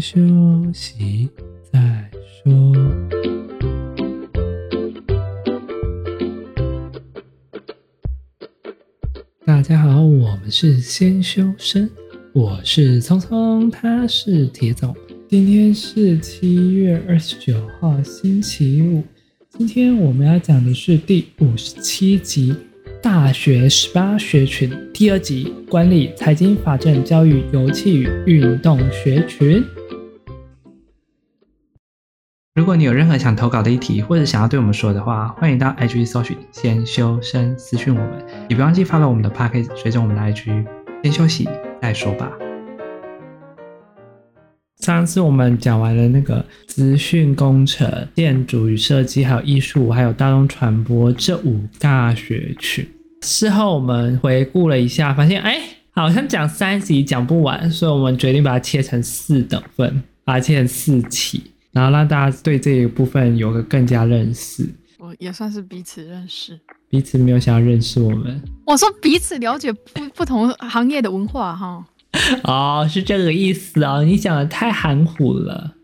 休息再说。大家好，我们是先修身，我是聪聪，他是铁总。今天是七月二十九号，星期五。今天我们要讲的是第五十七集。大学十八学群第二集，管理、财经、法政、教育、游憩与运动学群。如果你有任何想投稿的议题，或者想要对我们说的话，欢迎到 IG 搜寻“先修身”私讯我们。也别忘记发了我们的 Podcast，随着我们的 IG。先休息再说吧。上次我们讲完了那个资讯工程、建筑与设计，还有艺术，还有大众传播这五大学群。事后我们回顾了一下，发现哎，好像讲三集讲不完，所以我们决定把它切成四等份，把它切成四期，然后让大家对这一部分有个更加认识。我也算是彼此认识，彼此没有想要认识我们。我说彼此了解不不同行业的文化哈。哦，是这个意思哦，你讲的太含糊了。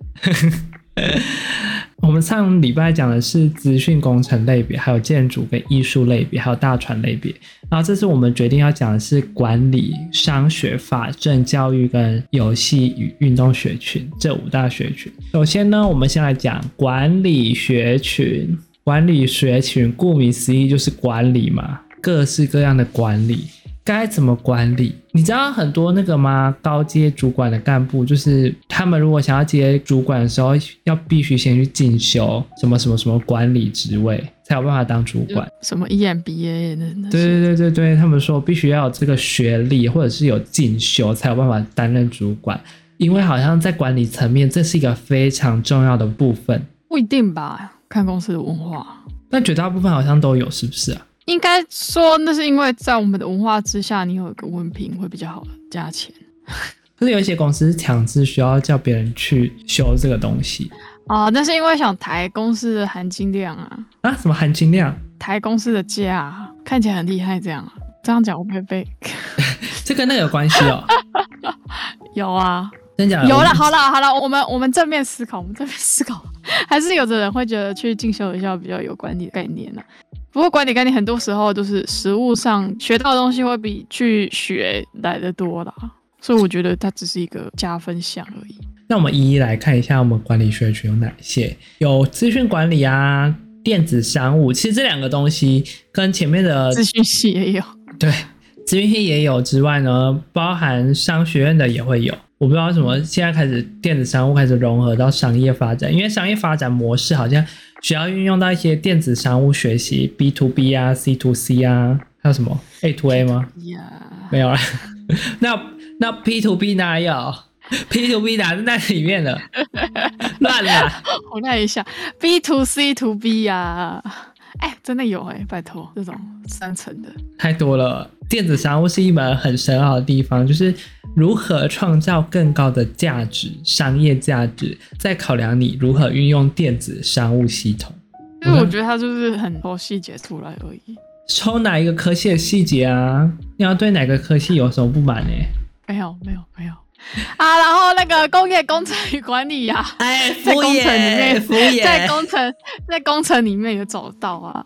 我们上礼拜讲的是资讯工程类别，还有建筑跟艺术类别，还有大传类别。然后这次我们决定要讲的是管理、商学、法政、教育跟游戏与运动学群这五大学群。首先呢，我们先来讲管理学群。管理学群顾名思义就是管理嘛，各式各样的管理。该怎么管理？你知道很多那个吗？高阶主管的干部，就是他们如果想要接主管的时候，要必须先去进修什么什么什么管理职位，才有办法当主管。什么 EMBA 的？对对对对对，他们说必须要有这个学历，或者是有进修，才有办法担任主管。因为好像在管理层面，这是一个非常重要的部分。不一定吧？看公司的文化。但绝大部分好像都有，是不是啊？应该说，那是因为在我们的文化之下，你有一个文凭会比较好加钱。可是有一些公司是强制需要叫别人去修这个东西哦，那是因为想抬公司的含金量啊。啊？什么含金量？抬公司的价，看起来很厉害，这样这样讲我不会被？这跟那个有关系哦。有啊，真假的？有了，好了好了，我们我们正面思考，我们正面思考，还是有的人会觉得去进修一下比较有管理的概念呢、啊。不过管理概念很多时候都是实务上学到的东西会比去学来的多啦，所以我觉得它只是一个加分项而已。那我们一一来看一下我们管理学群有哪些，有资讯管理啊、电子商务，其实这两个东西跟前面的资讯系也有，对，资讯系也有之外呢，包含商学院的也会有。我不知道为什么现在开始电子商务开始融合到商业发展，因为商业发展模式好像需要运用到一些电子商务学习，B to B 啊，C to C 啊，还有什么 A to A 吗？Yeah. 没有了。那那 P to B 哪有？P to B 哪是在里面的？乱了。我看一下，B to C to B 呀、啊。哎、欸，真的有哎、欸，拜托，这种三层的太多了。电子商务是一门很深奥的地方，就是如何创造更高的价值、商业价值，在考量你如何运用电子商务系统。因为我觉得它就是很多细节出来而已。抽哪一个科系的细节啊？你要对哪个科系有什么不满呢？没有，没有，没有。啊，然后那个工业工程与管理呀、啊，哎，在工程里面，在工程在工程里面有找到啊，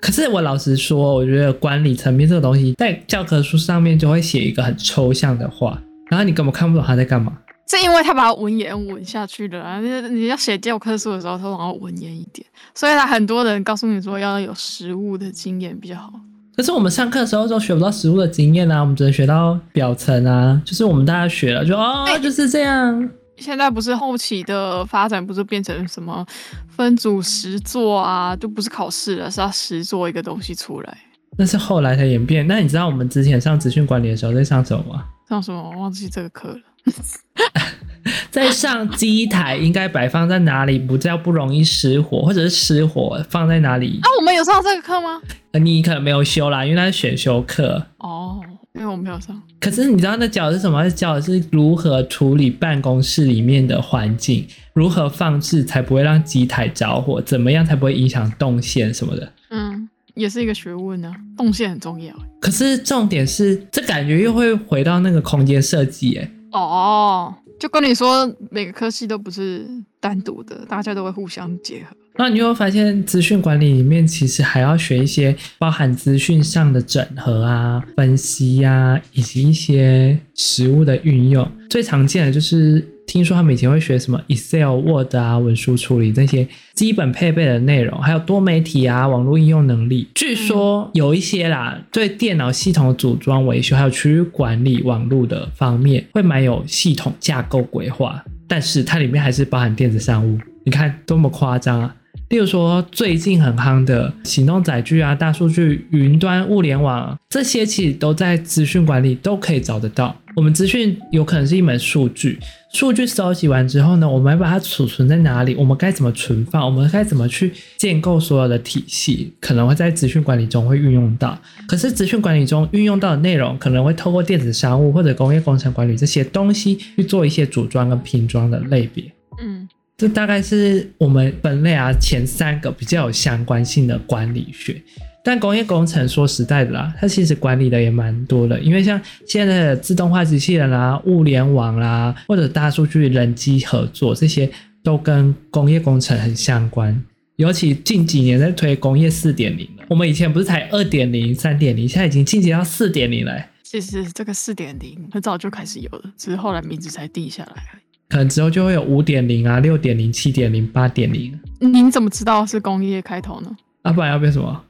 可是我老实说，我觉得管理层面这个东西，在教科书上面就会写一个很抽象的话，然后你根本看不懂他在干嘛。是因为他把文言文下去了啊，你你要写教科书的时候，他往后文言一点，所以他很多人告诉你说要有实务的经验比较好。可是我们上课的时候都学不到实物的经验啊，我们只能学到表层啊，就是我们大家学了就哦，就是这样。现在不是后期的发展，不是变成什么分组实做啊，就不是考试了，是要实做一个东西出来。那是后来才演变。那你知道我们之前上资讯管理的时候在上什么吗？上什么？我忘记这个课了。在上机台应该摆放在哪里，不叫不容易失火，或者是失火放在哪里？啊，我们有上这个课吗？你可能没有修啦，因为那是选修课。哦，因为我没有上。可是你知道那教的是什么？是教的是如何处理办公室里面的环境，如何放置才不会让机台着火，怎么样才不会影响动线什么的。嗯，也是一个学问呢。动线很重要。可是重点是，这感觉又会回到那个空间设计，哎。哦。就跟你说，每个科系都不是单独的，大家都会互相结合。那你有发现，资讯管理里面其实还要学一些包含资讯上的整合啊、分析呀、啊，以及一些实物的运用。最常见的就是，听说他们以前会学什么 Excel、Word 啊、文书处理这些基本配备的内容，还有多媒体啊、网络应用能力。据说有一些啦，对电脑系统的组装、维修，还有区域管理、网络的方面，会蛮有系统架构规划。但是它里面还是包含电子商务，你看多么夸张啊！例如说，最近很夯的行动载具啊、大数据、云端、物联网，这些其实都在资讯管理都可以找得到。我们资讯有可能是一门数据，数据收集完之后呢，我们要把它储存在哪里？我们该怎么存放？我们该怎么去建构所有的体系？可能会在资讯管理中会运用到。可是资讯管理中运用到的内容，可能会透过电子商务或者工业工程管理这些东西去做一些组装跟拼装的类别。嗯。这大概是我们分类啊前三个比较有相关性的管理学，但工业工程说实在的啦，它其实管理的也蛮多的，因为像现在的自动化机器人啦、啊、物联网啦、啊，或者大数据、人机合作这些，都跟工业工程很相关。尤其近几年在推工业四点零了，我们以前不是才二点零、三点零，现在已经进阶到四点零了。其实这个四点零很早就开始有了，只是后来名字才定下来。可能之后就会有五点零啊、六点零、七点零、八点零。您怎么知道是工业开头呢？啊，不然要变什么？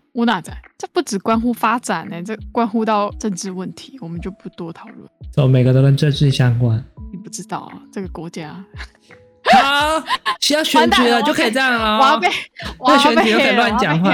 这不只关乎发展呢、欸，这关乎到政治问题，我们就不多讨论。走，每个都跟政治相关。你不知道啊，这个国家。好，需要选举了就可以这样了。我要被，我要被，选举就可以乱讲话。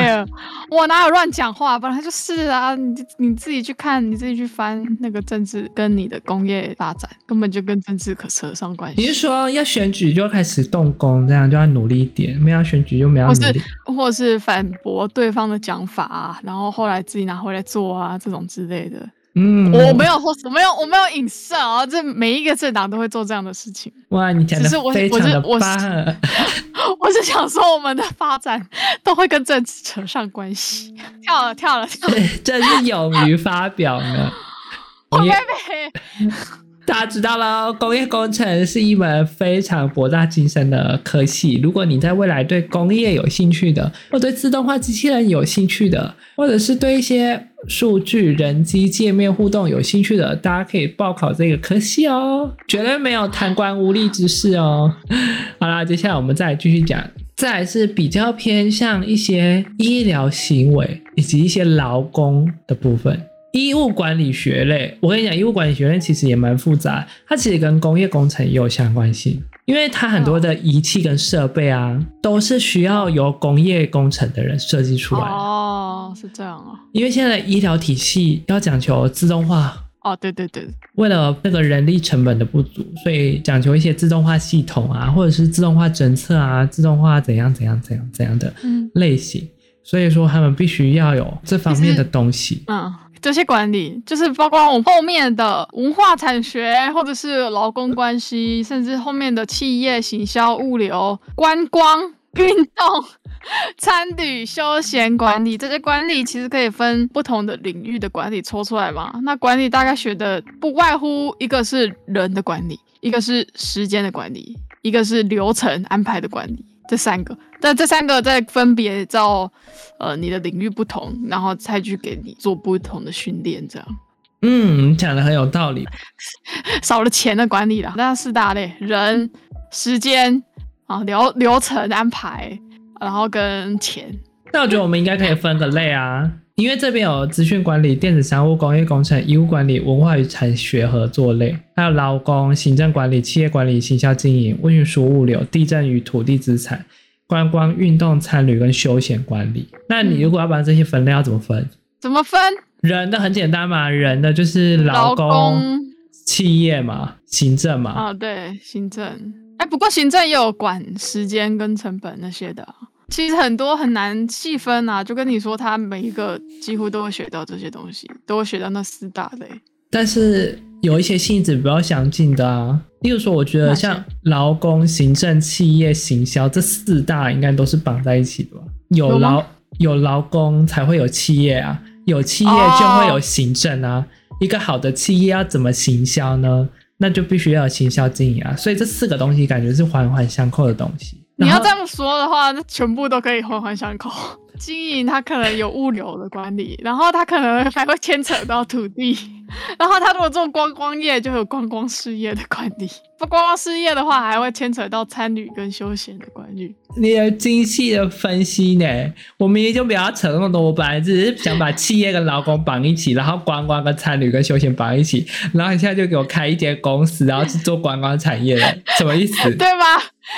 我哪有乱讲话？本来就是啊，你你自己去看，你自己去翻那个政治跟你的工业发展，根本就跟政治可扯上关系。你是说要选举就开始动工，这样就要努力一点；没有选举就没有努力，或是或是反驳对方的讲法啊，然后后来自己拿回来做啊，这种之类的。嗯，我没有，我没有，我没有影射啊！这每一个政党都会做这样的事情。哇，你讲的非常的棒。我是想说，我们的发展都会跟政治扯上关系。跳了，跳了，跳了。真是勇于发表呢。我妹妹。大家知道了，工业工程是一门非常博大精深的科系。如果你在未来对工业有兴趣的，或对自动化机器人有兴趣的，或者是对一些数据、人机界面互动有兴趣的，大家可以报考这个科系哦，绝对没有贪官污吏之事哦。好啦，接下来我们再继续讲，再来是比较偏向一些医疗行为以及一些劳工的部分。医务管理学类，我跟你讲，医务管理学类其实也蛮复杂，它其实跟工业工程也有相关性，因为它很多的仪器跟设备啊，都是需要由工业工程的人设计出来。哦，是这样啊。因为现在的医疗体系要讲求自动化。哦，对对对。为了那个人力成本的不足，所以讲求一些自动化系统啊，或者是自动化侦测啊，自动化怎样怎样怎样怎样的类型。嗯。所以说他们必须要有这方面的东西。嗯。这些管理就是包括我们后面的文化产学，或者是劳工关系，甚至后面的企业行销、物流、观光、运动、餐旅、休闲管理。这些管理其实可以分不同的领域的管理抽出来嘛。那管理大概学的不外乎一个是人的管理，一个是时间的管理，一个是流程安排的管理。这三个，但这三个再分别照，呃，你的领域不同，然后再去给你做不同的训练，这样。嗯，讲的很有道理。少了钱的管理了，那四大类：人、时间啊，流流程安排，然后跟钱。那我觉得我们应该可以分个类啊，因为这边有资讯管理、电子商务、工业工程、医务管理、文化与产学合作类，还有劳工、行政管理、企业管理、行销经营、运输物流、地震与土地资产、观光运动、参旅跟休闲管理。那你如果要把这些分类，要怎么分？怎么分？人的很简单嘛，人的就是劳工、工企业嘛，行政嘛。啊、哦，对，行政。哎，不过行政也有管时间跟成本那些的。其实很多很难细分啊，就跟你说，他每一个几乎都会学到这些东西，都会学到那四大类。但是有一些性质比较相近的啊，例如说，我觉得像劳工、行政、企业、行销这四大应该都是绑在一起的吧？有劳有劳工才会有企业啊，有企业就会有行政啊。Oh. 一个好的企业要怎么行销呢？那就必须要有行销经营啊。所以这四个东西感觉是环环相扣的东西。你要这么说的话，那全部都可以环环相扣。经营它可能有物流的管理，然后它可能还会牵扯到土地，然后他如果做观光业，就有观光事业的管理。不观光事业的话，还会牵扯到餐旅跟休闲的管理。你有精细的分析呢，我明明就不要扯那么多，我本来只是想把企业跟劳工绑一起，然后观光跟餐旅跟休闲绑一起，然后你现在就给我开一间公司，然后去做观光产业了，什么意思？对吧？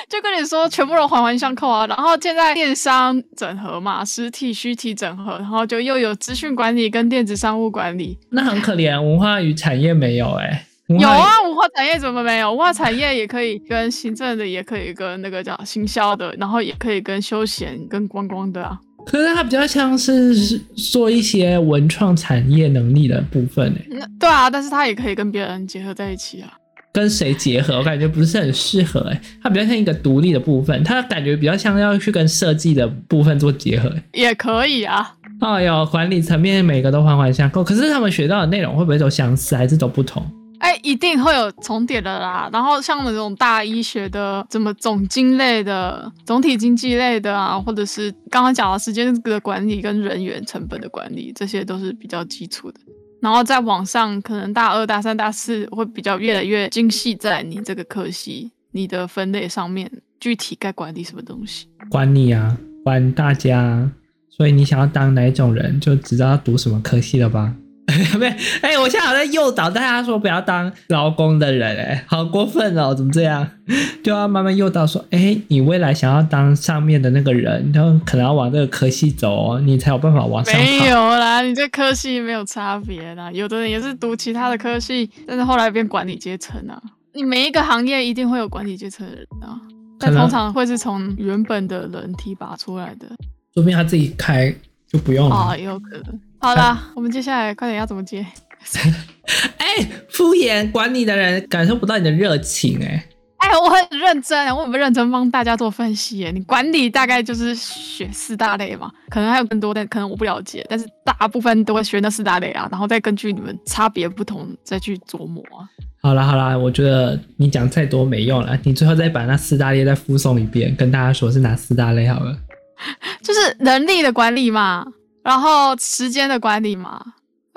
就跟你说，全部都环环相扣啊。然后现在电商整合嘛，实体虚体整合，然后就又有资讯管理跟电子商务管理。那很可怜，文化与产业没有哎、欸。有啊，文化产业怎么没有？文化产业也可以跟行政的，也可以跟那个叫行销的，然后也可以跟休闲、跟观光的啊。可是它比较像是做一些文创产业能力的部分哎、欸。对啊，但是它也可以跟别人结合在一起啊。跟谁结合？我感觉不是很适合哎、欸，它比较像一个独立的部分，它感觉比较像要去跟设计的部分做结合、欸。也可以啊。哦有，管理层面每个都环环相扣，可是他们学到的内容会不会都相似，还是都不同？哎、欸，一定会有重叠的啦。然后像那种大医学的，怎么总经类的、总体经济类的啊，或者是刚刚讲的时间的管理跟人员成本的管理，这些都是比较基础的。然后在网上，可能大二、大三、大四会比较越来越精细，在你这个科系、你的分类上面，具体该管理什么东西？管你啊，管大家。所以你想要当哪一种人，就知道要读什么科系了吧？没，哎、欸，我现在好像诱导大家说不要当劳工的人，哎，好过分哦，怎么这样？就要慢慢诱导说，哎、欸，你未来想要当上面的那个人，然后可能要往这个科系走哦，你才有办法往上。没有啦，你这科系没有差别啦，有的人也是读其他的科系，但是后来变管理阶层啊。你每一个行业一定会有管理阶层的人啊，但通常会是从原本的人提拔出来的。说不定他自己开就不用了。哦，也有可能。好的，啊、我们接下来快点要怎么接？哎、欸，敷衍管理的人感受不到你的热情、欸，哎，哎，我很认真，我很认真帮大家做分析。哎，你管理大概就是学四大类嘛，可能还有更多，但可能我不了解。但是大部分都会学那四大类啊，然后再根据你们差别不同再去琢磨啊。好啦好啦，我觉得你讲再多没用了，你最后再把那四大类再附送一遍，跟大家说是哪四大类好了。就是人力的管理嘛。然后时间的管理嘛，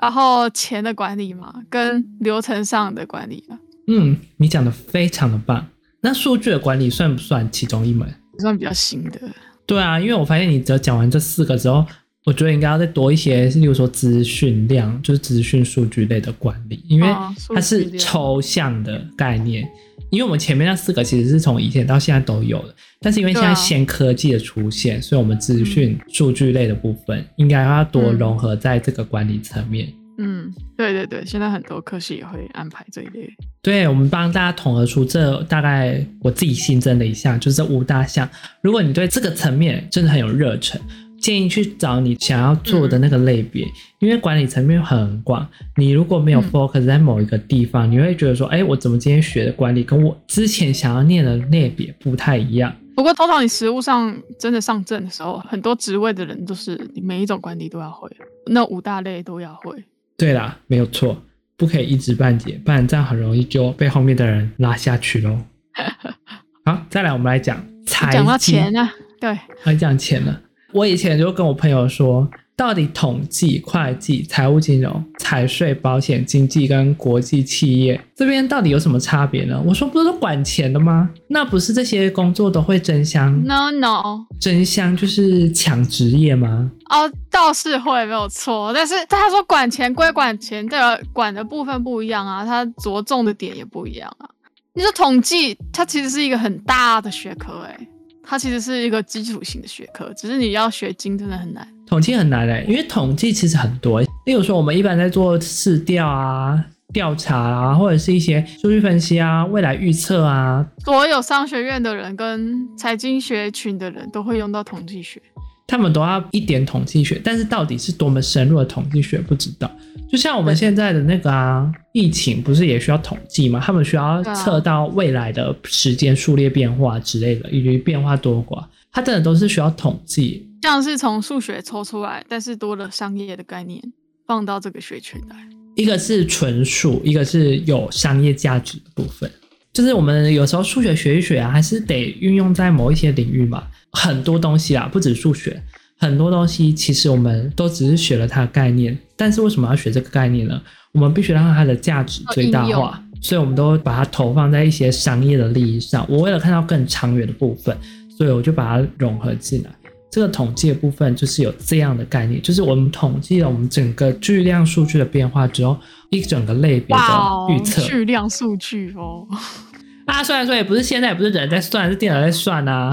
然后钱的管理嘛，跟流程上的管理嘛。嗯，你讲的非常的棒。那数据的管理算不算其中一门？算比较新的。对啊，因为我发现你只要讲完这四个之后，我觉得应该要再多一些，例如说资讯量，就是资讯数据类的管理，因为它是抽象的概念。哦因为我们前面那四个其实是从以前到现在都有的，但是因为现在先科技的出现，啊、所以我们资讯数据类的部分应该要多融合在这个管理层面。嗯，对对对，现在很多科系也会安排这一类。对，我们帮大家统合出这大概我自己新增了一项，就是这五大项。如果你对这个层面真的很有热忱。建议去找你想要做的那个类别，嗯、因为管理层面很广。你如果没有 focus 在某一个地方，嗯、你会觉得说，哎，我怎么今天学的管理跟我之前想要念的类别不太一样？不过通常你实务上真的上阵的时候，很多职位的人都是你每一种管理都要会，那五大类都要会。对啦，没有错，不可以一知半解，不然这样很容易就被后面的人拉下去喽。好，再来我们来讲财经。讲到钱啊，对，来讲钱了。我以前就跟我朋友说，到底统计、会计、财务金融、财税、保险、经济跟国际企业这边到底有什么差别呢？我说不是都管钱的吗？那不是这些工作都会争相？No No，争相就是抢职业吗？哦，倒是会没有错，但是他说管钱归管钱，这个管的部分不一样啊，他着重的点也不一样啊。你说统计，它其实是一个很大的学科，欸，诶。它其实是一个基础性的学科，只是你要学精真的很难。统计很难嘞，因为统计其实很多。例如说，我们一般在做市调啊、调查啊，或者是一些数据分析啊、未来预测啊。所有商学院的人跟财经学群的人都会用到统计学。他们都要一点统计学，但是到底是多么深入的统计学不知道。就像我们现在的那个啊，疫情不是也需要统计吗？他们需要测到未来的时间数列变化之类的，以及变化多寡，它真的都是需要统计。像是从数学抽出来，但是多了商业的概念放到这个学群来。一个是纯数，一个是有商业价值的部分。就是我们有时候数学学一学啊，还是得运用在某一些领域嘛。很多东西啊，不止数学，很多东西其实我们都只是学了它的概念，但是为什么要学这个概念呢？我们必须让它的价值最大化，所以我们都把它投放在一些商业的利益上。我为了看到更长远的部分，所以我就把它融合进来。这个统计的部分就是有这样的概念，就是我们统计了我们整个巨量数据的变化之后，一整个类别的预测。巨量数据哦，啊，虽然说也不是现在也不是人在算，是电脑在算啊。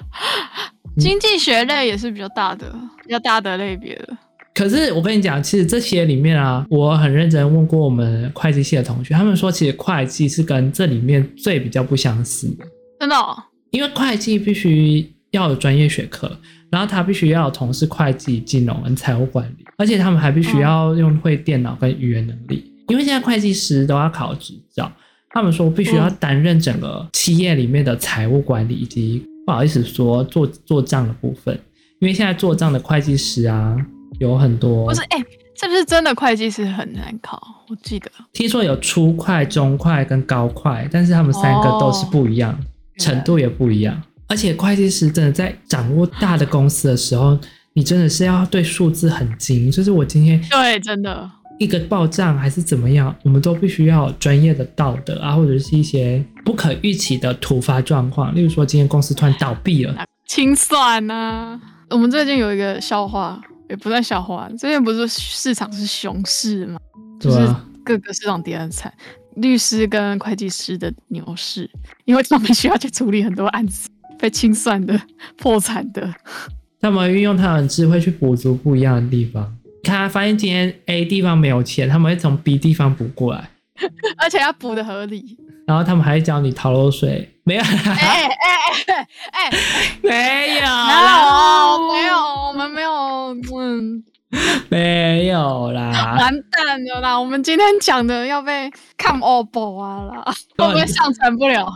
经济学类也是比较大的，比较大的类别的。可是我跟你讲，其实这些里面啊，我很认真问过我们会计系的同学，他们说其实会计是跟这里面最比较不相似的。真的哦？因为会计必须。要有专业学科，然后他必须要有从事会计、金融跟财务管理，而且他们还必须要用会电脑跟语言能力。嗯、因为现在会计师都要考执照，他们说必须要担任整个企业里面的财务管理以及不好意思说做做账的部分。因为现在做账的会计师啊有很多，不是哎，是不是真的会计师很难考？我记得听说有初会、中会跟高会，但是他们三个都是不一样，哦、程度也不一样。而且会计师真的在掌握大的公司的时候，你真的是要对数字很精。就是我今天对真的一个报账还是怎么样，我们都必须要专业的道德啊，或者是一些不可预期的突发状况，例如说今天公司突然倒闭了，清算呐、啊。我们最近有一个笑话，也不算笑话，最近不是市场是熊市吗？就是各个市场跌很惨，律师跟会计师的牛市，因为他们需要去处理很多案子。被清算的、破产的，他们运用他们智慧去补足不一样的地方。看，发现今天 A 地方没有钱，他们会从 B 地方补过来，而且要补的合理。然后他们还会教你逃漏税，没有？哎哎哎哎，没有，没有，我们没有，嗯。没有啦，完蛋了啦！我们今天讲的要被看 OPPO 啊啦，会不会上传不了？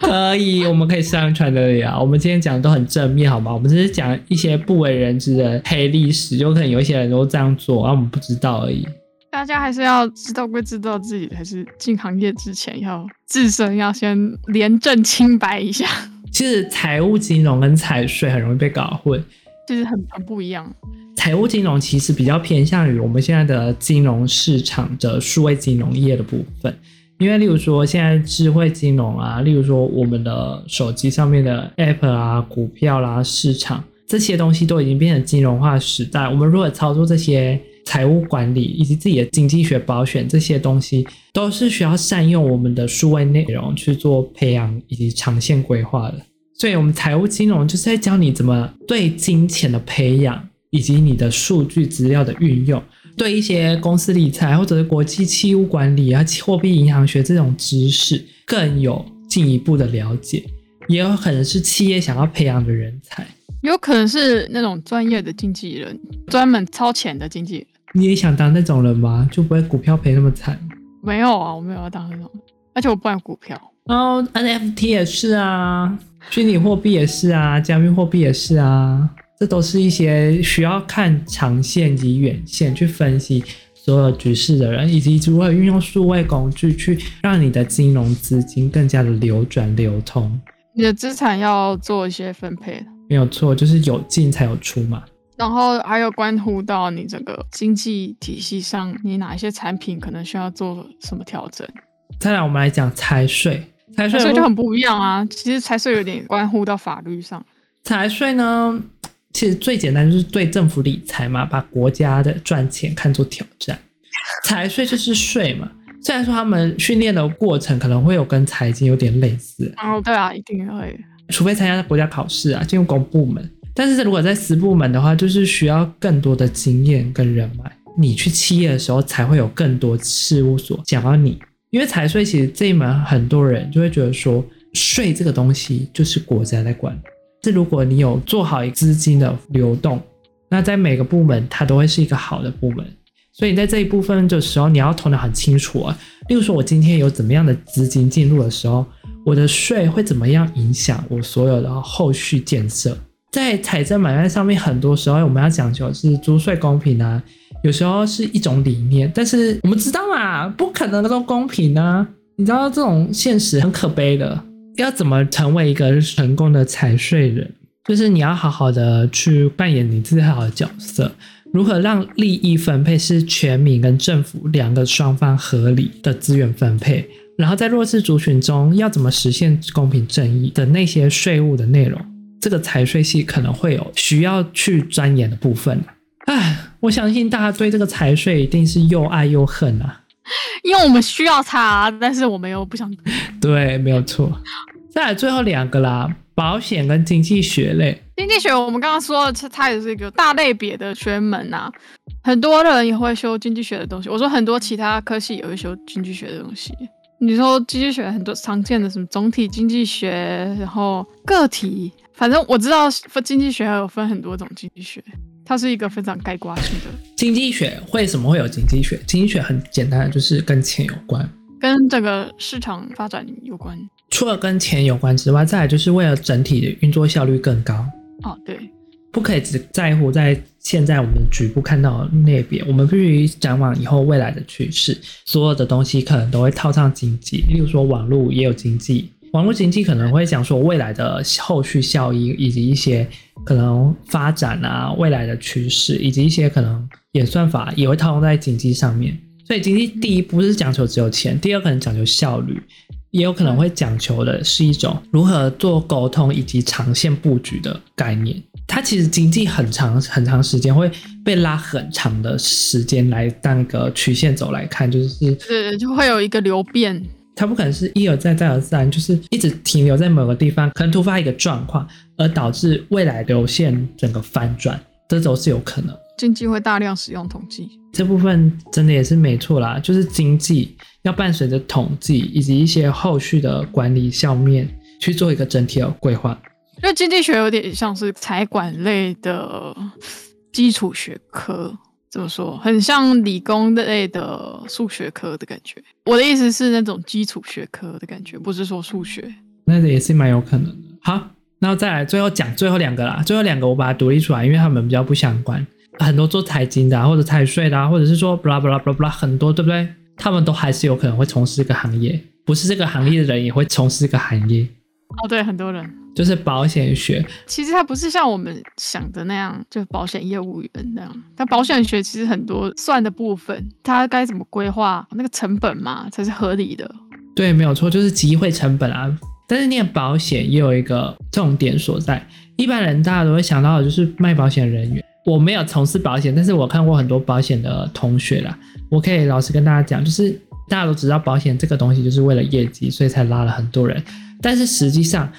可以，我们可以上传得了。我们今天讲的都很正面，好吗？我们只是讲一些不为人知的黑历史，有可能有一些人都这样做，而我们不知道而已。大家还是要知道归知道，自己还是进行业之前要自身要先廉政清白一下。其实财务金融跟财税很容易被搞混，其实很很不一样。财务金融其实比较偏向于我们现在的金融市场的数位金融业的部分，因为例如说现在智慧金融啊，例如说我们的手机上面的 App 啊、股票啦、市场这些东西都已经变成金融化时代。我们如果操作这些财务管理以及自己的经济学保险这些东西，都是需要善用我们的数位内容去做培养以及长线规划的。所以，我们财务金融就是在教你怎么对金钱的培养。以及你的数据资料的运用，对一些公司理财或者是国际企业管理啊、货币银行学这种知识更有进一步的了解，也有可能是企业想要培养的人才，有可能是那种专业的经纪人，专门超前的经纪人。你也想当那种人吗？就不会股票赔那么惨？没有啊，我没有要当那种，而且我不玩股票。哦，NFT 也是啊，虚拟货币也是啊，加密货币也是啊。这都是一些需要看长线及远线去分析所有局势的人，以及如何运用数位工具去让你的金融资金更加的流转流通。你的资产要做一些分配，没有错，就是有进才有出嘛。然后还有关乎到你整个经济体系上，你哪一些产品可能需要做什么调整？再来，我们来讲财税，财税就很不一样啊。其实财税有点关乎到法律上，财税呢？其实最简单就是对政府理财嘛，把国家的赚钱看作挑战。财税就是税嘛，虽然说他们训练的过程可能会有跟财经有点类似。哦，对啊，一定会。除非参加国家考试啊，进入公部门。但是如果在私部门的话，就是需要更多的经验跟人脉。你去企业的时候，才会有更多事务所想要你。因为财税其实这一门很多人就会觉得说，税这个东西就是国家在管。是，如果你有做好一资金的流动，那在每个部门它都会是一个好的部门。所以在这一部分的时候，你要头脑很清楚啊。例如说，我今天有怎么样的资金进入的时候，我的税会怎么样影响我所有的后续建设？在财政买卖上面，很多时候我们要讲究是租税公平啊，有时候是一种理念，但是我们知道嘛，不可能都公平啊！你知道这种现实很可悲的。要怎么成为一个成功的财税人？就是你要好好的去扮演你自己好的角色，如何让利益分配是全民跟政府两个双方合理的资源分配，然后在弱势族群中要怎么实现公平正义的那些税务的内容，这个财税系可能会有需要去钻研的部分。唉，我相信大家对这个财税一定是又爱又恨啊，因为我们需要它，但是我们又不想。对，没有错。再来最后两个啦，保险跟经济学类。经济学我们刚刚说了，它也是一个大类别的学门呐、啊，很多人也会修经济学的东西。我说很多其他科系也会修经济学的东西。你说经济学很多常见的什么总体经济学，然后个体，反正我知道分经济学还有分很多种经济学，它是一个非常概括性的。经济学为什么会有经济学？经济学很简单，就是跟钱有关。跟这个市场发展有关，除了跟钱有关之外，再来就是为了整体的运作效率更高。哦，对，不可以只在乎在现在我们局部看到的那边，我们必须展望以后未来的趋势。所有的东西可能都会套上经济，例如说网络也有经济，网络经济可能会讲说未来的后续效益，以及一些可能发展啊，未来的趋势，以及一些可能演算法也会套用在经济上面。所以经济第一不是讲求只有钱，第二可能讲求效率，也有可能会讲求的是一种如何做沟通以及长线布局的概念。它其实经济很长很长时间会被拉很长的时间来当个曲线走来看，就是对，就会有一个流变。它不可能是一而再再而三，就是一直停留在某个地方，可能突发一个状况而导致未来流线整个翻转，这都是有可能。经济会大量使用统计，这部分真的也是没错啦。就是经济要伴随着统计以及一些后续的管理效面去做一个整体的规划。因为经济学有点像是财管类的基础学科，怎么说？很像理工类的数学科的感觉。我的意思是那种基础学科的感觉，不是说数学。那也是蛮有可能的。好，那再来最后讲最后两个啦。最后两个我把它独立出来，因为他们比较不相关。很多做财经的啊，或者财税的啊，或者是说 blah blah blah blah 很多，对不对？他们都还是有可能会从事这个行业，不是这个行业的人也会从事这个行业。哦，对，很多人就是保险学。其实它不是像我们想的那样，就保险业务员那样。但保险学其实很多算的部分，它该怎么规划那个成本嘛，才是合理的。对，没有错，就是机会成本啊。但是念保险也有一个重点所在，一般人大家都会想到的就是卖保险人员。我没有从事保险，但是我看过很多保险的同学啦。我可以老实跟大家讲，就是大家都知道保险这个东西就是为了业绩，所以才拉了很多人。但是实际上，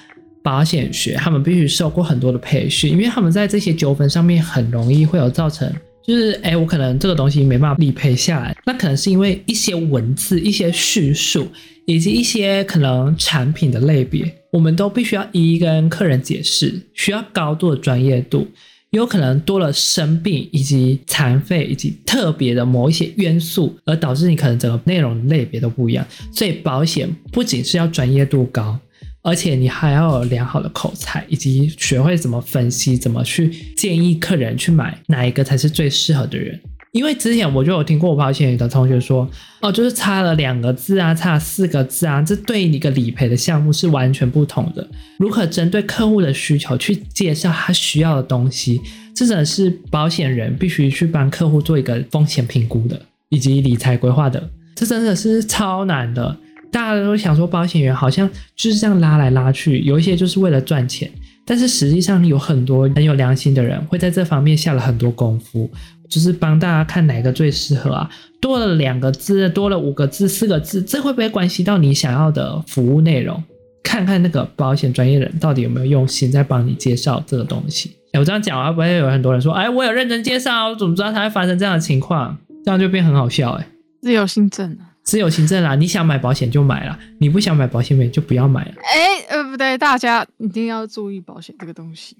保险学他们必须受过很多的培训，因为他们在这些纠纷上面很容易会有造成，就是哎，我可能这个东西没办法理赔下来，那可能是因为一些文字、一些叙述，以及一些可能产品的类别，我们都必须要一一跟客人解释，需要高度的专业度。有可能多了生病以及残废以及特别的某一些元素，而导致你可能整个内容类别都不一样。所以保险不仅是要专业度高，而且你还要有良好的口才，以及学会怎么分析，怎么去建议客人去买哪一个才是最适合的人。因为之前我就有听过我保险的同学说，哦，就是差了两个字啊，差四个字啊，这对你一个理赔的项目是完全不同的。如何针对客户的需求去介绍他需要的东西，这真的是保险人必须去帮客户做一个风险评估的，以及理财规划的。这真的是超难的。大家都想说保险员好像就是这样拉来拉去，有一些就是为了赚钱，但是实际上有很多很有良心的人会在这方面下了很多功夫。就是帮大家看哪个最适合啊，多了两个字，多了五个字，四个字，这会不会关系到你想要的服务内容？看看那个保险专业人到底有没有用心在帮你介绍这个东西。哎，我这样讲啊，会不会有很多人说，哎，我有认真介绍，我怎么知道它会发生这样的情况？这样就变很好笑哎。自由新政啊，自由心证啊，你想买保险就买了，你不想买保险就不要买了。哎，呃，不对，大家一定要注意保险这个东西。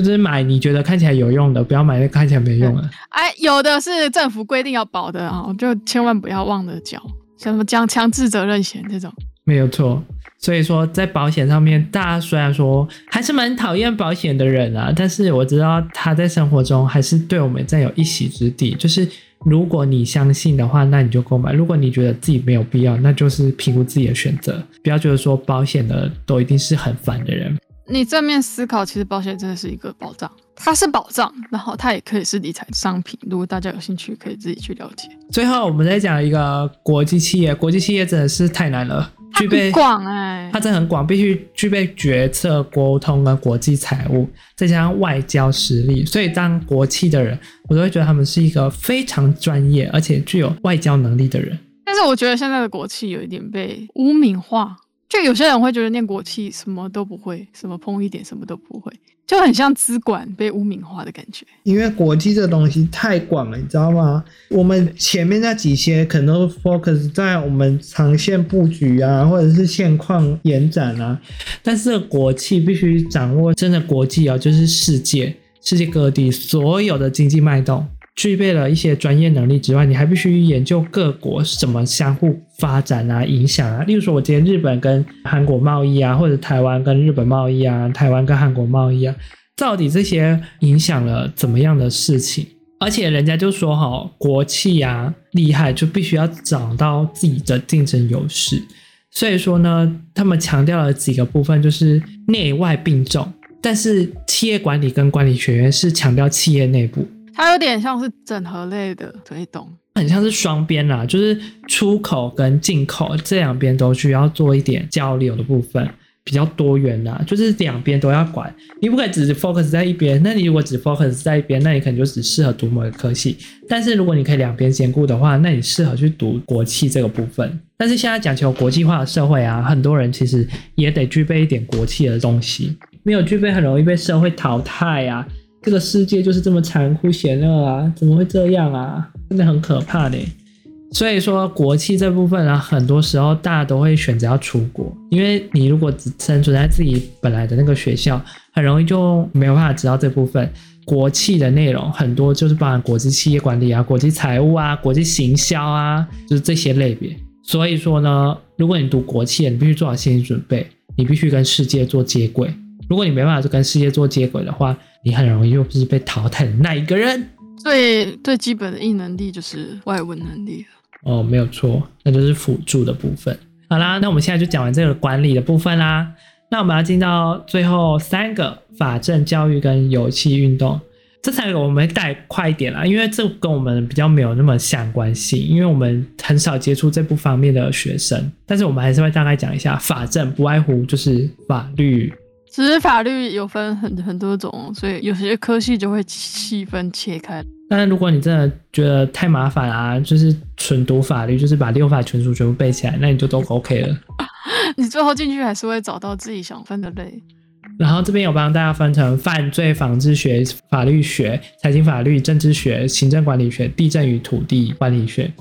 就是买你觉得看起来有用的，不要买那看起来没用的。哎，有的是政府规定要保的啊，就千万不要忘了缴，像什么讲强制责任险这种。没有错。所以说，在保险上面，大家虽然说还是蛮讨厌保险的人啊，但是我知道他在生活中还是对我们占有一席之地。就是如果你相信的话，那你就购买；如果你觉得自己没有必要，那就是评估自己的选择。不要觉得说保险的都一定是很烦的人。你正面思考，其实保险真的是一个保障，它是保障，然后它也可以是理财商品。如果大家有兴趣，可以自己去了解。最后，我们再讲一个国际企业，国际企业真的是太难了。具备广哎，它真的很广，必须具备决策、沟通跟国际财务，再加上外交实力。所以当国企的人，我都会觉得他们是一个非常专业而且具有外交能力的人。但是我觉得现在的国企有一点被污名化。就有些人会觉得念国企什么都不会，什么碰一点什么都不会，就很像资管被污名化的感觉。因为国际这东西太广了，你知道吗？我们前面那几些可能都 focus 在我们长线布局啊，或者是现况延展啊，但是国企必须掌握真的国际啊，就是世界世界各地所有的经济脉动。具备了一些专业能力之外，你还必须研究各国怎么相互发展啊、影响啊。例如说，我今天日本跟韩国贸易啊，或者台湾跟日本贸易啊，台湾跟韩国贸易啊，到底这些影响了怎么样的事情？而且人家就说哈，国企啊厉害，就必须要找到自己的竞争优势。所以说呢，他们强调了几个部分，就是内外并重。但是企业管理跟管理学院是强调企业内部。它有点像是整合类的推动，很像是双边啦，就是出口跟进口这两边都需要做一点交流的部分，比较多元啦，就是两边都要管，你不可以只 focus 在一边。那你如果只 focus 在一边，那你可能就只适合读某个科系。但是如果你可以两边兼顾的话，那你适合去读国企这个部分。但是现在讲求国际化的社会啊，很多人其实也得具备一点国企的东西，没有具备很容易被社会淘汰啊。这个世界就是这么残酷险恶啊！怎么会这样啊？真的很可怕呢。所以说，国企这部分啊，很多时候大家都会选择要出国，因为你如果只生存在自己本来的那个学校，很容易就没有办法知道这部分国企的内容。很多就是包含国际企业管理啊、国际财务啊、国际行销啊，就是这些类别。所以说呢，如果你读国企，你必须做好心理准备，你必须跟世界做接轨。如果你没办法跟世界做接轨的话，你很容易又不是被淘汰的那一个人。最最基本的硬能力就是外文能力哦，没有错，那就是辅助的部分。好啦，那我们现在就讲完这个管理的部分啦。那我们要进到最后三个法政教育跟游戏运动。这三个我们会带快一点啦，因为这跟我们比较没有那么相关性，因为我们很少接触这部方面的学生。但是我们还是会大概讲一下法政，不外乎就是法律。其实法律有分很很多种，所以有些科系就会细分切开。但是如果你真的觉得太麻烦啊，就是纯读法律，就是把六法全书全部背起来，那你就都 OK 了。你最后进去还是会找到自己想分的类。然后这边有帮大家分成犯罪防治学、法律学、财经法律、政治学、行政管理学、地震与土地管理学，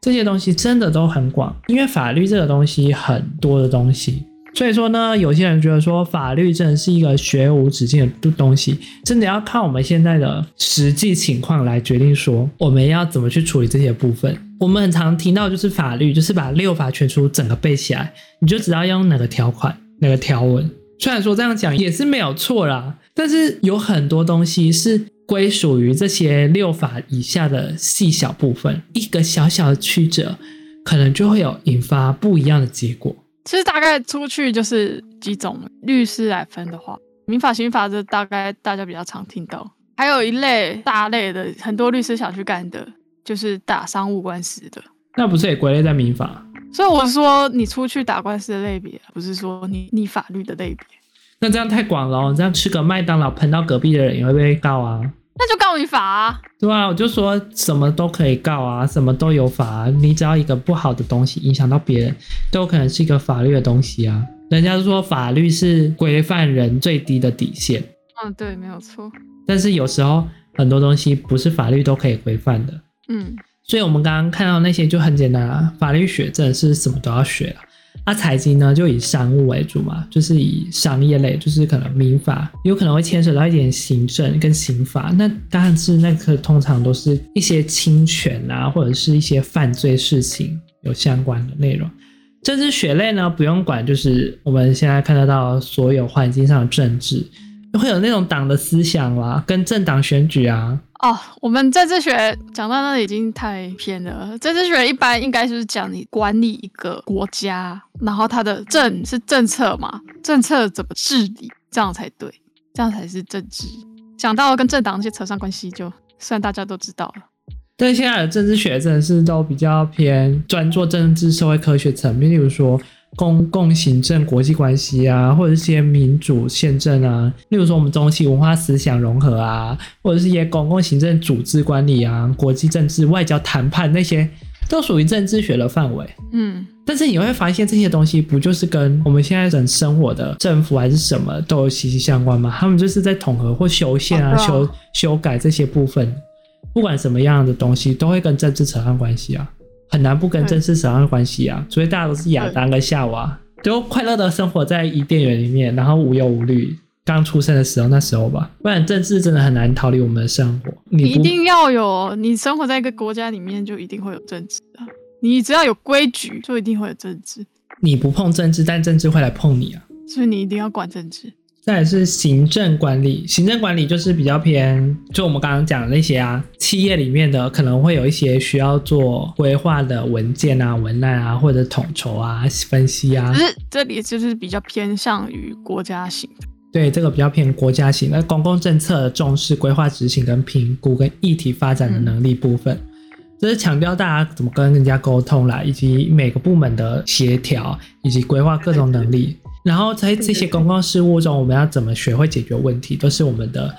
这些东西真的都很广，因为法律这个东西很多的东西。所以说呢，有些人觉得说法律真的是一个学无止境的东西，真的要看我们现在的实际情况来决定说我们要怎么去处理这些部分。我们很常听到就是法律，就是把六法全书整个背起来，你就知道要用哪个条款、哪个条文。虽然说这样讲也是没有错啦，但是有很多东西是归属于这些六法以下的细小部分，一个小小的曲折，可能就会有引发不一样的结果。其实大概出去就是几种律师来分的话，民法、刑法这大概大家比较常听到，还有一类大类的，很多律师想去干的，就是打商务官司的。那不是也归类在民法？所以我说你出去打官司的类别，不是说你你法律的类别。那这样太广了哦，这样吃个麦当劳喷到隔壁的人也会被告啊。那就告你法啊！对啊，我就说什么都可以告啊，什么都有法啊。你只要一个不好的东西影响到别人，都有可能是一个法律的东西啊。人家说法律是规范人最低的底线。嗯，对，没有错。但是有时候很多东西不是法律都可以规范的。嗯，所以我们刚刚看到那些就很简单啊，法律学真的是什么都要学啊。那财经呢，就以商务为主嘛，就是以商业类，就是可能民法有可能会牵涉到一点行政跟刑法，那当然是那个通常都是一些侵权啊，或者是一些犯罪事情有相关的内容。政治学类呢，不用管，就是我们现在看得到所有环境上的政治，会有那种党的思想啦，跟政党选举啊。哦，我们政治学讲到那已经太偏了。政治学一般应该就是讲你管理一个国家，然后它的政是政策嘛，政策怎么治理，这样才对，这样才是政治。讲到跟政党那些扯上关系，就算大家都知道了。但现在的政治学真的是都比较偏专做政治社会科学层面，例如说公共行政、国际关系啊，或者是些民主宪政啊，例如说我们中西文化思想融合啊，或者是一些公共行政组织管理啊、国际政治、外交谈判那些，都属于政治学的范围。嗯，但是你会发现这些东西不就是跟我们现在人生活的政府还是什么都有息息相关吗？他们就是在统合或修宪啊、修修改这些部分。不管什么样的东西，都会跟政治扯上关系啊，很难不跟政治扯上关系啊。所以大家都是亚当跟夏娃，都快乐的生活在伊甸园里面，然后无忧无虑。刚出生的时候，那时候吧，不然政治真的很难逃离我们的生活。你一定要有，你生活在一个国家里面，就一定会有政治啊。你只要有规矩，就一定会有政治。你不碰政治，但政治会来碰你啊。所以你一定要管政治。再来是行政管理，行政管理就是比较偏，就我们刚刚讲的那些啊，企业里面的可能会有一些需要做规划的文件啊、文案啊，或者统筹啊、分析啊。可是这里就是比较偏向于国家型的。对，这个比较偏国家型，那公共政策的重视、规划执行跟评估跟议题发展的能力部分，这、嗯、是强调大家怎么跟人家沟通啦，以及每个部门的协调以及规划各种能力。然后在这些公共事务中，我们要怎么学会解决问题，都是我们的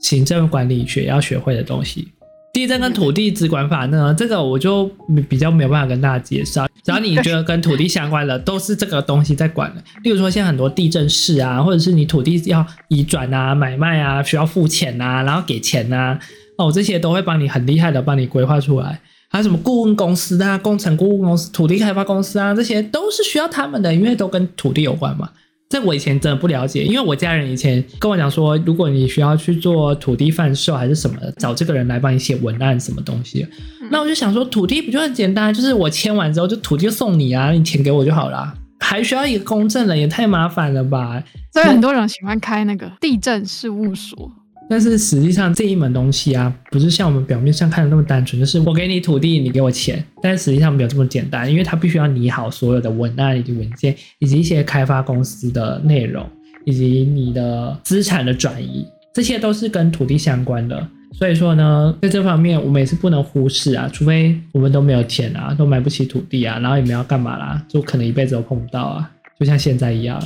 行政管理学要学会的东西。地震跟土地资管法呢，这个我就比较没有办法跟大家介绍。只要你觉得跟土地相关的，都是这个东西在管的。例如说，现在很多地震事啊，或者是你土地要移转啊、买卖啊，需要付钱啊，然后给钱啊，哦，这些都会帮你很厉害的帮你规划出来。还有什么顾问公司啊、工程顾问公司、土地开发公司啊，这些都是需要他们的，因为都跟土地有关嘛。这我以前真的不了解，因为我家人以前跟我讲说，如果你需要去做土地贩售还是什么的，找这个人来帮你写文案什么东西。那我就想说，土地不就很简单，就是我签完之后就土地就送你啊，你钱给我就好了，还需要一个公证人，也太麻烦了吧？所以很多人喜欢开那个地震事务所。但是实际上这一门东西啊，不是像我们表面上看的那么单纯，就是我给你土地，你给我钱。但实际上没有这么简单，因为它必须要拟好所有的文案以及文件，以及一些开发公司的内容，以及你的资产的转移，这些都是跟土地相关的。所以说呢，在这方面我们也是不能忽视啊，除非我们都没有钱啊，都买不起土地啊，然后也没有干嘛啦，就可能一辈子都碰不到啊，就像现在一样。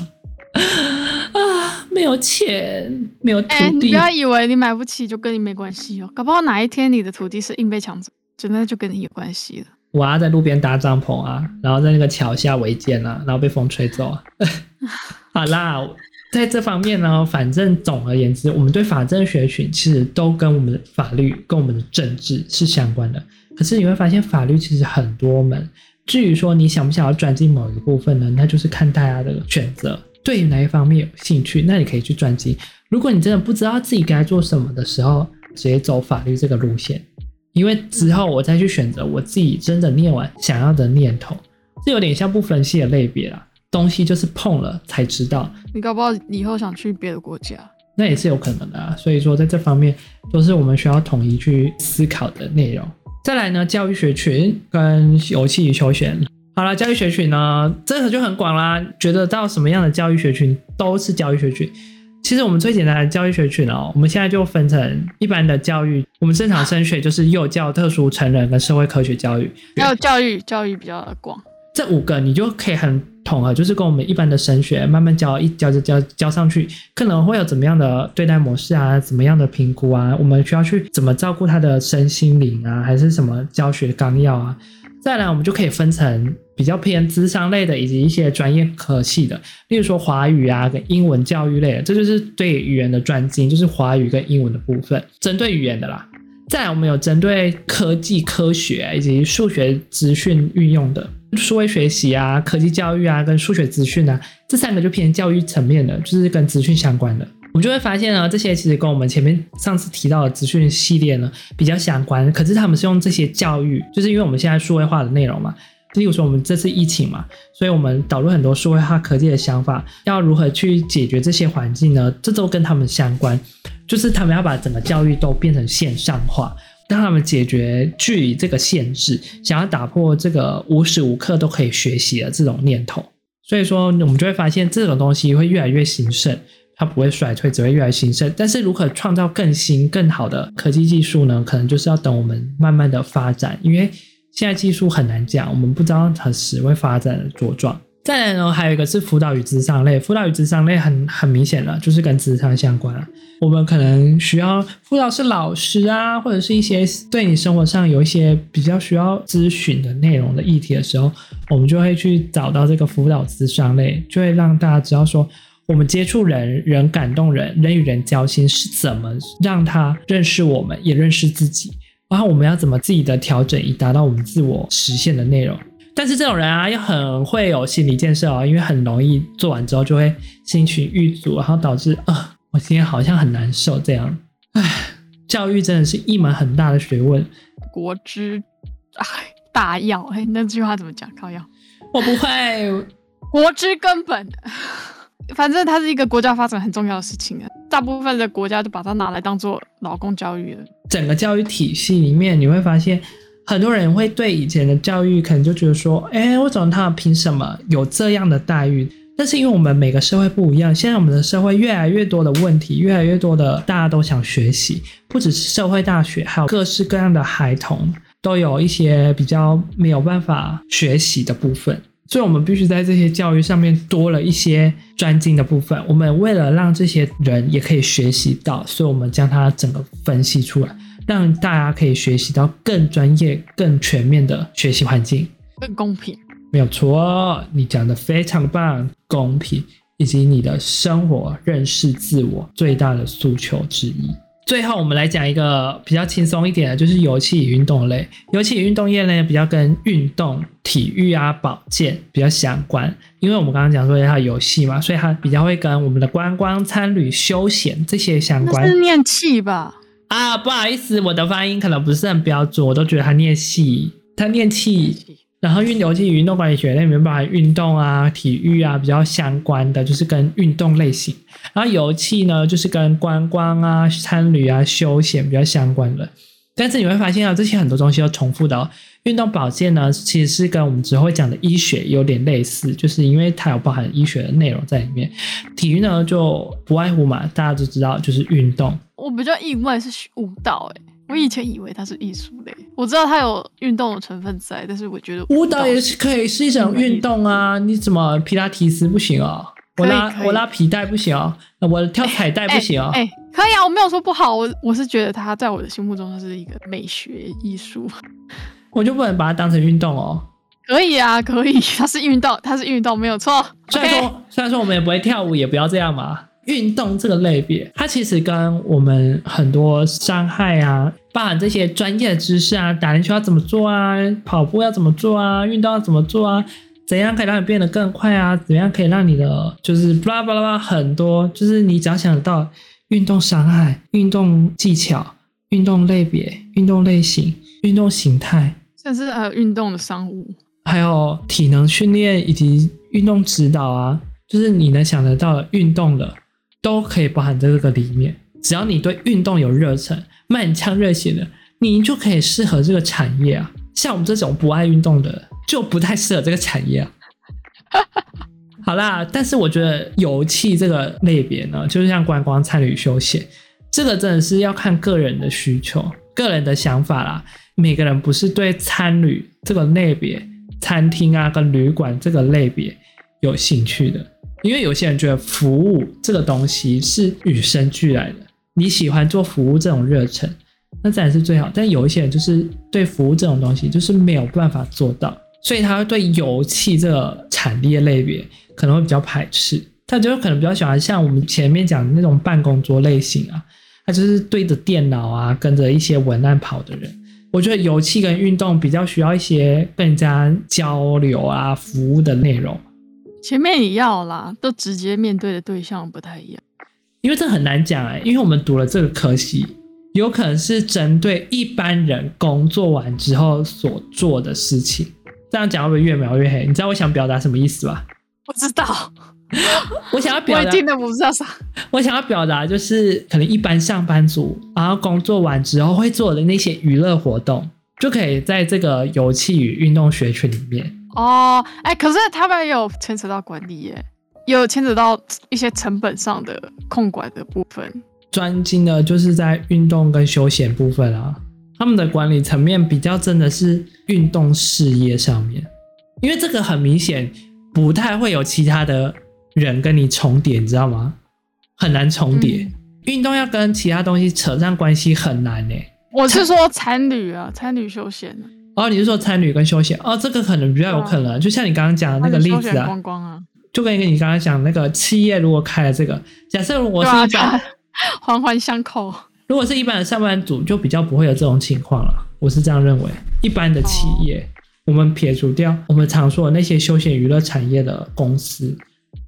没有钱，没有土地。欸，你不要以为你买不起就跟你没关系哦，搞不好哪一天你的土地是硬被抢走，真的就跟你有关系了。我要在路边搭帐篷啊，然后在那个桥下违建啊，然后被风吹走啊。好啦，在这方面呢，反正总而言之，我们对法政学群其实都跟我们的法律、跟我们的政治是相关的。可是你会发现，法律其实很多门。至于说你想不想要转进某一个部分呢？那就是看大家的选择。对哪一方面有兴趣，那你可以去专精。如果你真的不知道自己该做什么的时候，直接走法律这个路线，因为之后我再去选择我自己真的念完想要的念头，这有点像不分析的类别啦。东西就是碰了才知道。你搞不好以后想去别的国家，那也是有可能的啊。所以说，在这方面都是我们需要统一去思考的内容。再来呢，教育学群跟游戏与休闲。好了，教育学群呢，这个就很广啦。觉得到什么样的教育学群都是教育学群。其实我们最简单的教育学群哦，我们现在就分成一般的教育，我们正常升学就是幼教、特殊成人跟社会科学教育。还有教育，教育比较广。这五个你就可以很统合，就是跟我们一般的升学慢慢教，一教就教教上去，可能会有怎么样的对待模式啊，怎么样的评估啊，我们需要去怎么照顾他的身心灵啊，还是什么教学纲要啊。再来，我们就可以分成比较偏咨商类的，以及一些专业科系的，例如说华语啊跟英文教育类的，这就是对语言的专精，就是华语跟英文的部分，针对语言的啦。再来，我们有针对科技、科学以及数学资讯运用的，数位学习啊、科技教育啊跟数学资讯啊，这三个就偏教育层面的，就是跟资讯相关的。我们就会发现呢，这些其实跟我们前面上次提到的资讯系列呢比较相关，可是他们是用这些教育，就是因为我们现在数位化的内容嘛，例如说我们这次疫情嘛，所以我们导入很多数位化科技的想法，要如何去解决这些环境呢？这都跟他们相关，就是他们要把整个教育都变成线上化，让他们解决距离这个限制，想要打破这个无时无刻都可以学习的这种念头。所以说，我们就会发现这种东西会越来越兴盛，它不会衰退，只会越来越兴盛。但是如何创造更新、更好的科技技术呢？可能就是要等我们慢慢的发展，因为。现在技术很难讲，我们不知道何时会发展的茁壮。再来呢，还有一个是辅导与咨商类，辅导与咨商类很很明显了，就是跟咨商相关。我们可能需要辅导是老师啊，或者是一些对你生活上有一些比较需要咨询的内容的议题的时候，我们就会去找到这个辅导咨商类，就会让大家知道说，我们接触人，人感动人，人与人交心是怎么让他认识我们，也认识自己。然后我们要怎么自己的调整，以达到我们自我实现的内容？但是这种人啊，又很会有心理建设哦，因为很容易做完之后就会心情郁卒，然后导致啊、呃，我今天好像很难受这样。唉，教育真的是一门很大的学问，国之唉大药。哎，那句话怎么讲？靠药？我不会，国之根本。反正它是一个国家发展很重要的事情啊，大部分的国家都把它拿来当做劳工教育了。整个教育体系里面，你会发现很多人会对以前的教育可能就觉得说，哎，为什么他们凭什么有这样的待遇？但是因为我们每个社会不一样，现在我们的社会越来越多的问题，越来越多的大家都想学习，不只是社会大学，还有各式各样的孩童都有一些比较没有办法学习的部分。所以，我们必须在这些教育上面多了一些专精的部分。我们为了让这些人也可以学习到，所以我们将它整个分析出来，让大家可以学习到更专业、更全面的学习环境，更公平。没有错，你讲的非常棒，公平以及你的生活认识自我最大的诉求之一。最后，我们来讲一个比较轻松一点的，就是游戏与运动类。游戏与运动业呢，比较跟运动、体育啊、保健比较相关。因为我们刚刚讲说它游戏嘛，所以它比较会跟我们的观光、参旅、休闲这些相关。是念气吧？啊，不好意思，我的发音可能不是很标准，我都觉得它念戏，它念气。然后运游戏与运动管理学那里面包含运动啊、体育啊比较相关的，就是跟运动类型。然后游憩呢，就是跟观光啊、参旅啊、休闲比较相关的。但是你会发现啊，这些很多东西都重复的哦。运动保健呢，其实是跟我们之后会讲的医学有点类似，就是因为它有包含医学的内容在里面。体育呢，就不外乎嘛，大家都知道就是运动。我比较意外是舞蹈，诶。我以前以为它是艺术类，我知道它有运动的成分在，但是我觉得舞蹈也是可以是一种运动啊！你怎么皮拉提斯不行哦？我拉我拉皮带不行哦？我跳彩带不行哦？哎、欸欸欸，可以啊！我没有说不好，我我是觉得它在我的心目中它是一个美学艺术，我就不能把它当成运动哦？可以啊，可以，它是运动，它是运动，没有错。虽然说、okay、虽然说我们也不会跳舞，也不要这样嘛。运动这个类别，它其实跟我们很多伤害啊，包含这些专业的知识啊，打篮球要怎么做啊，跑步要怎么做啊，运动要怎么做啊，怎样可以让你变得更快啊，怎样可以让你的就是巴拉巴拉巴拉很多，就是你只要想得到运动伤害、运动技巧、运动类别、运动类型、运动形态，甚至还有运动的商务，还有体能训练以及运动指导啊，就是你能想得到的运动的。都可以包含在这个里面，只要你对运动有热忱、满腔热血的，你就可以适合这个产业啊。像我们这种不爱运动的，就不太适合这个产业啊。好啦，但是我觉得游憩这个类别呢，就是像观光、餐旅、休闲，这个真的是要看个人的需求、个人的想法啦。每个人不是对餐旅这个类别、餐厅啊跟旅馆这个类别有兴趣的。因为有些人觉得服务这个东西是与生俱来的，你喜欢做服务这种热忱，那自然是最好。但有一些人就是对服务这种东西就是没有办法做到，所以他会对油气这个产业类别可能会比较排斥。他就可能比较喜欢像我们前面讲的那种办公桌类型啊，他就是对着电脑啊，跟着一些文案跑的人。我觉得游憩跟运动比较需要一些更加交流啊、服务的内容。前面也要啦，都直接面对的对象不太一样，因为这很难讲哎、欸，因为我们读了这个科系，有可能是针对一般人工作完之后所做的事情，这样讲会不会越描越黑？你知道我想表达什么意思吧？不知道。我想要表达，我听的不知道啥。我想要表达就是，可能一般上班族，然后工作完之后会做的那些娱乐活动，就可以在这个游戏与运动学群里面。哦，哎，可是他们有牵扯到管理耶，有牵扯到一些成本上的控管的部分。专精的就是在运动跟休闲部分啊，他们的管理层面比较真的是运动事业上面，因为这个很明显不太会有其他的。人跟你重叠，你知道吗？很难重叠。嗯、运动要跟其他东西扯上关系很难呢。我是说参旅啊，参旅休闲。哦，你是说参旅跟休闲？哦，这个可能比较有可能。啊、就像你刚刚讲的那个例子啊，光光啊就跟一个你刚刚讲那个企业如果开了这个，假设我是一般 环环相扣。如果是一般的上班族，就比较不会有这种情况了。我是这样认为。一般的企业，哦、我们撇除掉我们常说的那些休闲娱乐产业的公司。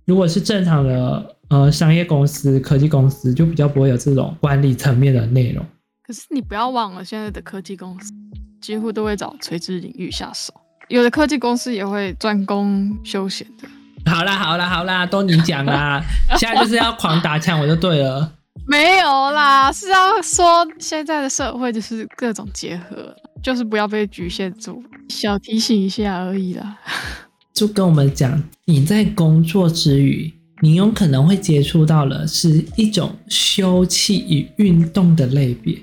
如果是正常的呃商业公司、科技公司，就比较不会有这种管理层面的内容。可是你不要忘了，现在的科技公司几乎都会找垂直领域下手，有的科技公司也会专攻休闲的。好啦好啦好啦，都你讲啦，现在就是要狂打枪，我就对了。没有啦，是要说现在的社会就是各种结合，就是不要被局限住，小提醒一下而已啦。就跟我们讲，你在工作之余，你有可能会接触到了是一种休憩与运动的类别。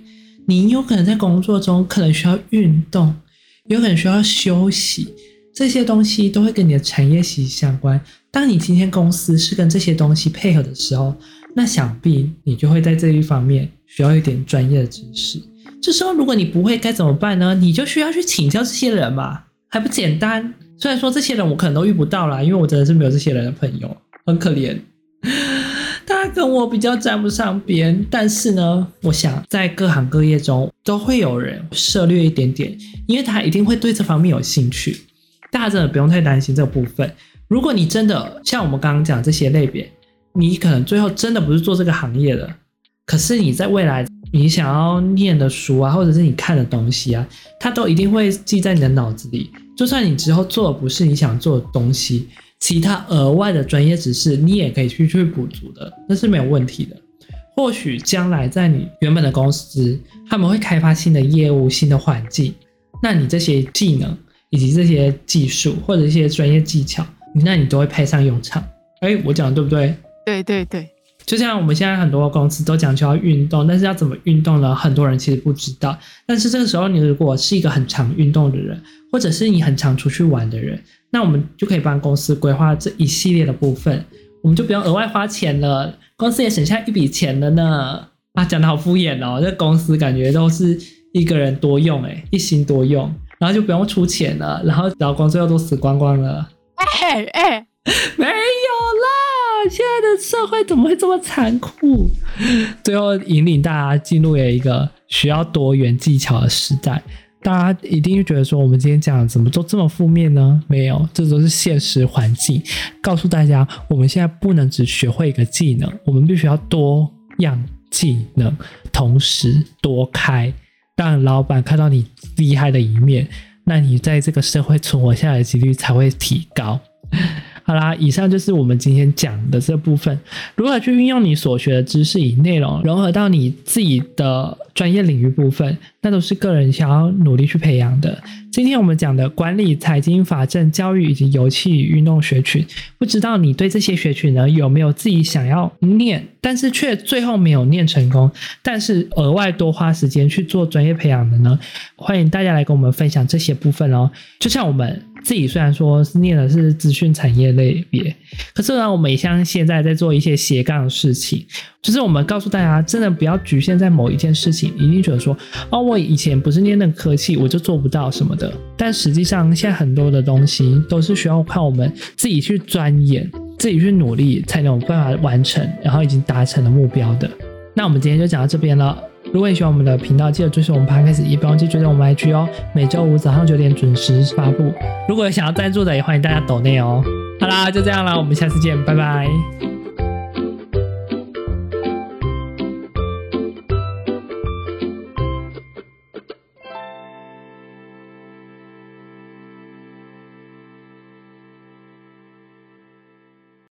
你有可能在工作中可能需要运动，有可能需要休息，这些东西都会跟你的产业息息相关。当你今天公司是跟这些东西配合的时候，那想必你就会在这一方面需要一点专业的知识。这时候如果你不会该怎么办呢？你就需要去请教这些人嘛，还不简单？虽然说这些人我可能都遇不到啦，因为我真的是没有这些人的朋友，很可怜。他跟我比较沾不上边，但是呢，我想在各行各业中都会有人涉猎一点点，因为他一定会对这方面有兴趣。大家真的不用太担心这个部分。如果你真的像我们刚刚讲这些类别，你可能最后真的不是做这个行业的，可是你在未来你想要念的书啊，或者是你看的东西啊，它都一定会记在你的脑子里。就算你之后做的不是你想做的东西，其他额外的专业知识你也可以去去补足的，那是没有问题的。或许将来在你原本的公司，他们会开发新的业务、新的环境，那你这些技能以及这些技术或者一些专业技巧，那你都会派上用场。哎，我讲的对不对？对对对。就像我们现在很多公司都讲求要运动，但是要怎么运动呢？很多人其实不知道。但是这个时候，你如果是一个很常运动的人，或者是你很常出去玩的人，那我们就可以帮公司规划这一系列的部分，我们就不用额外花钱了，公司也省下一笔钱了呢。啊，讲的好敷衍哦，这公司感觉都是一个人多用，诶，一心多用，然后就不用出钱了，然后劳工最后都死光光了。哎哎，没有啦。现在的社会怎么会这么残酷？最后引领大家进入了一个需要多元技巧的时代。大家一定会觉得说，我们今天讲的怎么都这么负面呢？没有，这都是现实环境告诉大家，我们现在不能只学会一个技能，我们必须要多样技能，同时多开。让老板看到你厉害的一面，那你在这个社会存活下来的几率才会提高。好啦，以上就是我们今天讲的这部分，如何去运用你所学的知识与内容，融合到你自己的专业领域部分，那都是个人想要努力去培养的。今天我们讲的管理、财经、法政、教育以及游憩与运动学群，不知道你对这些学群呢有没有自己想要念，但是却最后没有念成功，但是额外多花时间去做专业培养的呢？欢迎大家来跟我们分享这些部分哦。就像我们。自己虽然说是念的是资讯产业类别，可是呢，我们也像现在在做一些斜杠的事情，就是我们告诉大家，真的不要局限在某一件事情，一定觉得说，哦，我以前不是念那科技，我就做不到什么的。但实际上，现在很多的东西都是需要靠我们自己去钻研、自己去努力，才能有办法完成，然后已经达成的目标的。那我们今天就讲到这边了。如果你喜欢我们的频道，记得追随我们 p o d c a s 也不要忘记追踪我们 IG 哦。每周五早上九点准时发布。如果有想要赞助的，也欢迎大家抖内哦。好啦，就这样啦，我们下次见，拜拜。